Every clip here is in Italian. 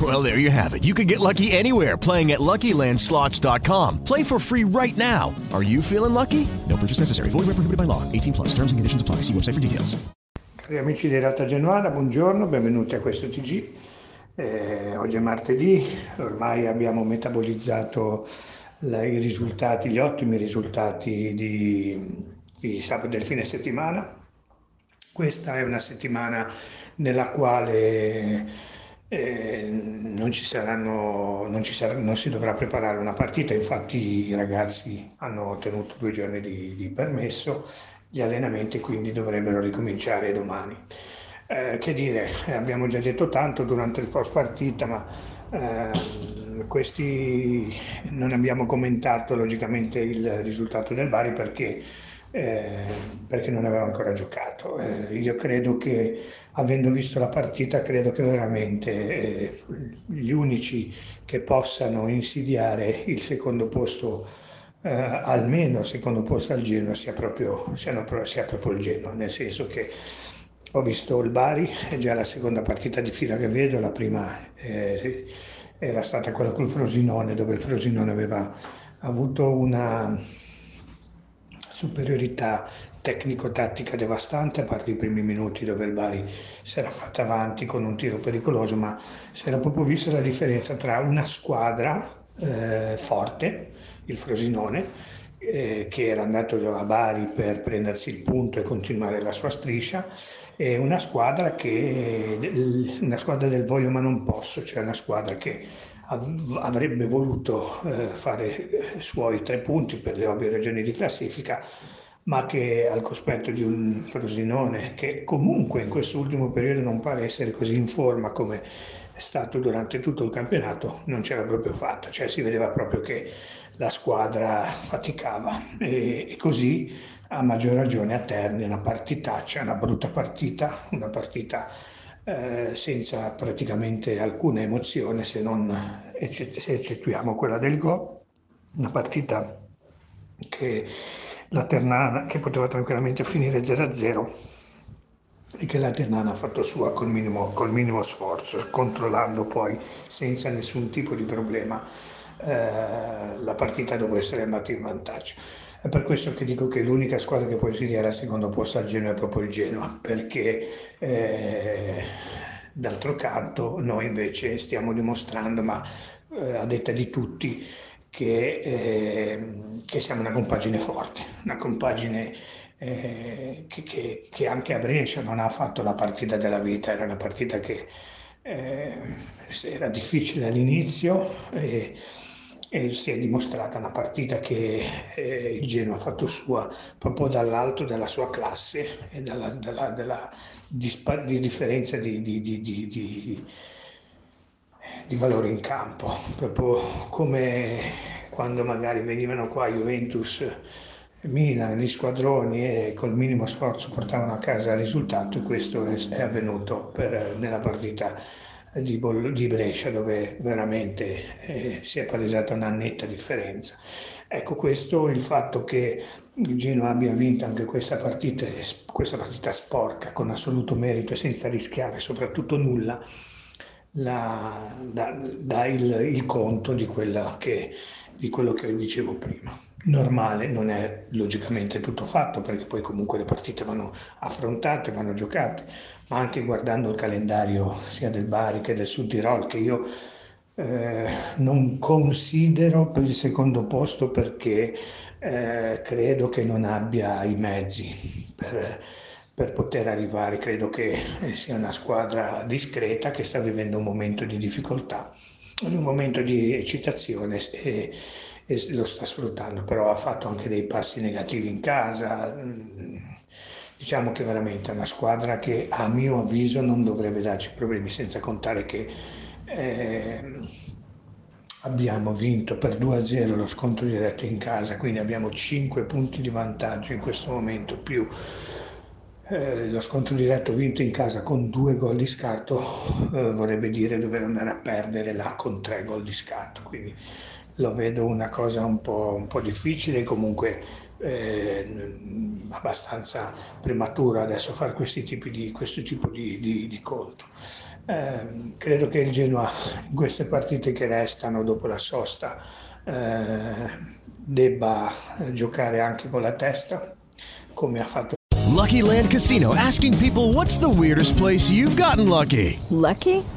Well, there you have it. You can get lucky anywhere playing at LuckyLandSlots.com. Play for free right now. Are you feeling lucky? No purchase necessary. Void where prohibited by law. 18 plus. Terms and conditions apply. See website for details. Cari amici di Realtà Genuana, buongiorno, benvenuti a questo TG. Eh, oggi è martedì, ormai abbiamo metabolizzato la, i risultati, gli ottimi risultati di, di sabato del fine settimana. Questa è una settimana nella quale eh, non, ci saranno, non, ci sarà, non si dovrà preparare una partita, infatti i ragazzi hanno ottenuto due giorni di, di permesso, gli allenamenti quindi dovrebbero ricominciare domani. Eh, che dire, abbiamo già detto tanto durante il post partita, ma eh, questi non abbiamo commentato logicamente il risultato del Bari perché, eh, perché non aveva ancora giocato. Eh, io credo che, avendo visto la partita, credo che veramente eh, gli unici che possano insidiare il secondo posto eh, almeno il secondo posto al Genoa sia proprio, sia, sia proprio il Genoa, nel senso che ho visto il Bari, è già la seconda partita di fila che vedo, la prima eh, era stata quella col Frosinone, dove il Frosinone aveva avuto una superiorità tecnico-tattica devastante, a parte i primi minuti dove il Bari si era fatto avanti con un tiro pericoloso, ma si era proprio vista la differenza tra una squadra eh, forte, il Frosinone, eh, che era andato a Bari per prendersi il punto e continuare la sua striscia, e una squadra, che, una squadra del voglio ma non posso, cioè una squadra che avrebbe voluto eh, fare i suoi tre punti per le ovvie ragioni di classifica, ma che al cospetto di un Frosinone che comunque in questo ultimo periodo non pare essere così in forma come è stato durante tutto il campionato, non c'era proprio fatta, cioè si vedeva proprio che la squadra faticava. E, e così a maggior ragione a Terni una partitaccia, una brutta partita, una partita eh, senza praticamente alcuna emozione se non se eccettuiamo quella del gol, una partita che la Ternana che poteva tranquillamente finire 0-0 e che la Ternana ha fatto sua col minimo, col minimo sforzo, controllando poi senza nessun tipo di problema eh, la partita dopo essere andata in vantaggio. È per questo che dico che l'unica squadra che può insidiare al secondo posto al Genoa è proprio il Genoa, perché eh, d'altro canto noi invece stiamo dimostrando, ma eh, a detta di tutti, che, eh, che siamo una compagine forte, una compagine eh, che, che, che, anche a Brescia non ha fatto la partita della vita, era una partita che eh, era difficile all'inizio e, e, si è dimostrata una partita che eh, il Genoa ha fatto sua proprio dall'alto della sua classe e dalla, dalla, dalla dispar- di differenza di, di, di, di valore in campo, proprio come quando magari venivano qua Juventus Milan, gli squadroni e col minimo sforzo portavano a casa il risultato e questo è, avvenuto per, nella partita di, di, Brescia dove veramente eh, si è palesata una netta differenza. Ecco, questo il fatto che il Genoa abbia vinto anche questa partita, questa partita sporca con assoluto merito e senza rischiare soprattutto nulla, la, dà, dà il, il, conto di, che, di quello che dicevo prima. Normale, non è logicamente tutto fatto perché poi comunque le partite vanno affrontate, vanno giocate, ma anche guardando il calendario sia del Bari che del Sud Tirol che io eh, non considero per il secondo posto perché eh, credo che non abbia i mezzi per, per poter arrivare, credo che sia una squadra discreta che sta vivendo un momento di difficoltà, un momento di eccitazione e, e lo sta sfruttando, però ha fatto anche dei passi negativi in casa. Diciamo che veramente è una squadra che a mio avviso non dovrebbe darci problemi, senza contare che eh, abbiamo vinto per 2-0 lo scontro diretto in casa, quindi abbiamo 5 punti di vantaggio in questo momento più eh, lo scontro diretto vinto in casa con due gol di scarto eh, vorrebbe dire dover andare a perdere là con tre gol di scarto, quindi lo vedo una cosa un po', un po difficile, comunque eh, abbastanza prematuro adesso fare questi tipi di, questo tipo di, di, di conto. Eh, credo che il Genoa in queste partite che restano dopo la sosta eh, debba giocare anche con la testa come ha fatto Lucky Land Casino asking people what's the weirdest place you've gotten lucky? Lucky?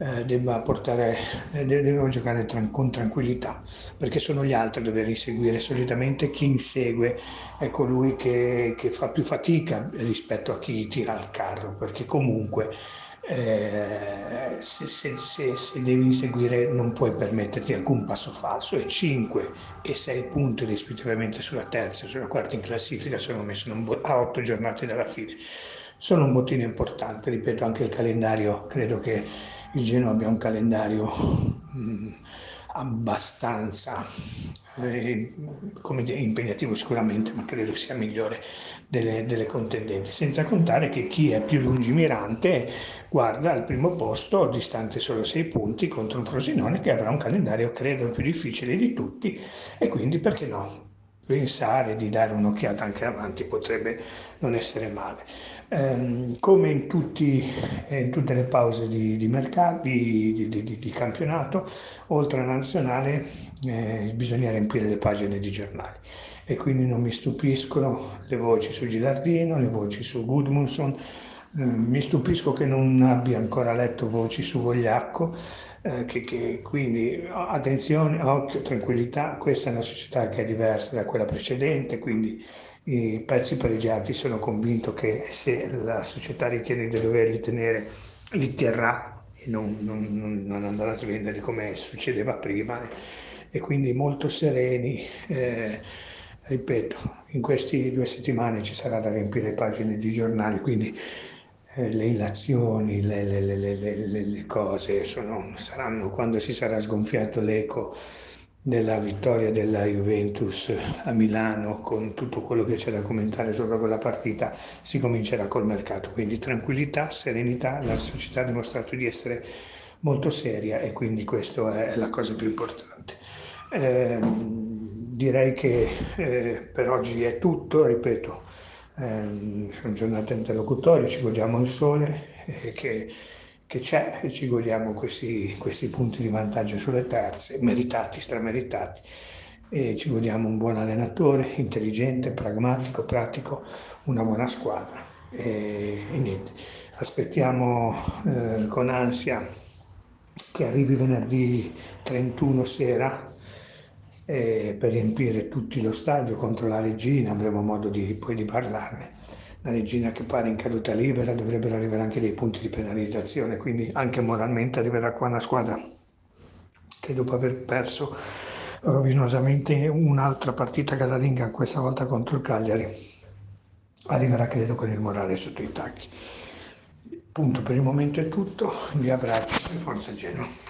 Eh, debba portare, eh, giocare tran- con tranquillità, perché sono gli altri a dover inseguire. Solitamente chi insegue è colui che, che fa più fatica rispetto a chi tira il carro, perché comunque eh, se, se, se, se, devi inseguire non puoi permetterti alcun passo falso e 5 e 6 punti rispettivamente sulla terza e sulla quarta in classifica sono messi a 8 giornate dalla fine. Sono un bottino importante, ripeto, anche il calendario credo che il Genoa abbia un calendario mh, mm, abbastanza eh, dire, impegnativo sicuramente, ma credo sia migliore delle, delle, contendenti, senza contare che chi è più lungimirante guarda al primo posto, distante solo 6 punti, contro un Frosinone che avrà un calendario credo più difficile di tutti e quindi perché no? Pensare di dare un'occhiata anche avanti potrebbe non essere male. Eh, come in, tutti, in, tutte le pause di, di mercato, di, di, campionato, oltre alla nazionale eh, bisogna riempire le pagine di giornali e quindi non mi stupiscono le voci su Gilardino, le voci su Gudmundsson, eh, mi stupisco che non abbia ancora letto voci su Vogliacco, eh, che, che, quindi attenzione, occhio, tranquillità, questa è una società che è diversa da quella precedente, quindi i pezzi pareggiati sono convinto che se la società ritiene di doverli tenere, li terrà e non, non, non andrà a svendere come succedeva prima e quindi molto sereni. Eh, ripeto, in queste due settimane ci sarà da riempire pagine di giornali, quindi le illazioni, le, le, le, le cose sono, saranno quando si sarà sgonfiato l'eco della vittoria della Juventus a Milano con tutto quello che c'è da commentare sopra quella partita si comincerà col mercato. Quindi tranquillità, serenità la società ha dimostrato di essere molto seria e quindi questa è la cosa più importante. Eh, direi che eh, per oggi è tutto ripeto eh, sono giornate interlocutorie ci godiamo il sole eh, che che c'è e ci godiamo questi, questi punti di vantaggio sulle terze, meritati, strameritati. E ci godiamo un buon allenatore, intelligente, pragmatico, pratico, una buona squadra. E, e niente, aspettiamo eh, con ansia che arrivi venerdì 31 sera eh, per riempire tutti lo stadio contro la regina, avremo modo di, poi di parlarne la regina che pare in caduta libera, dovrebbero arrivare anche dei punti di penalizzazione, quindi anche moralmente arriverà qua una squadra che dopo aver perso rovinosamente un'altra partita casalinga, questa volta contro il Cagliari, arriverà credo con il morale sotto i tacchi. Punto per il momento è tutto, vi abbraccio e forza Genoa.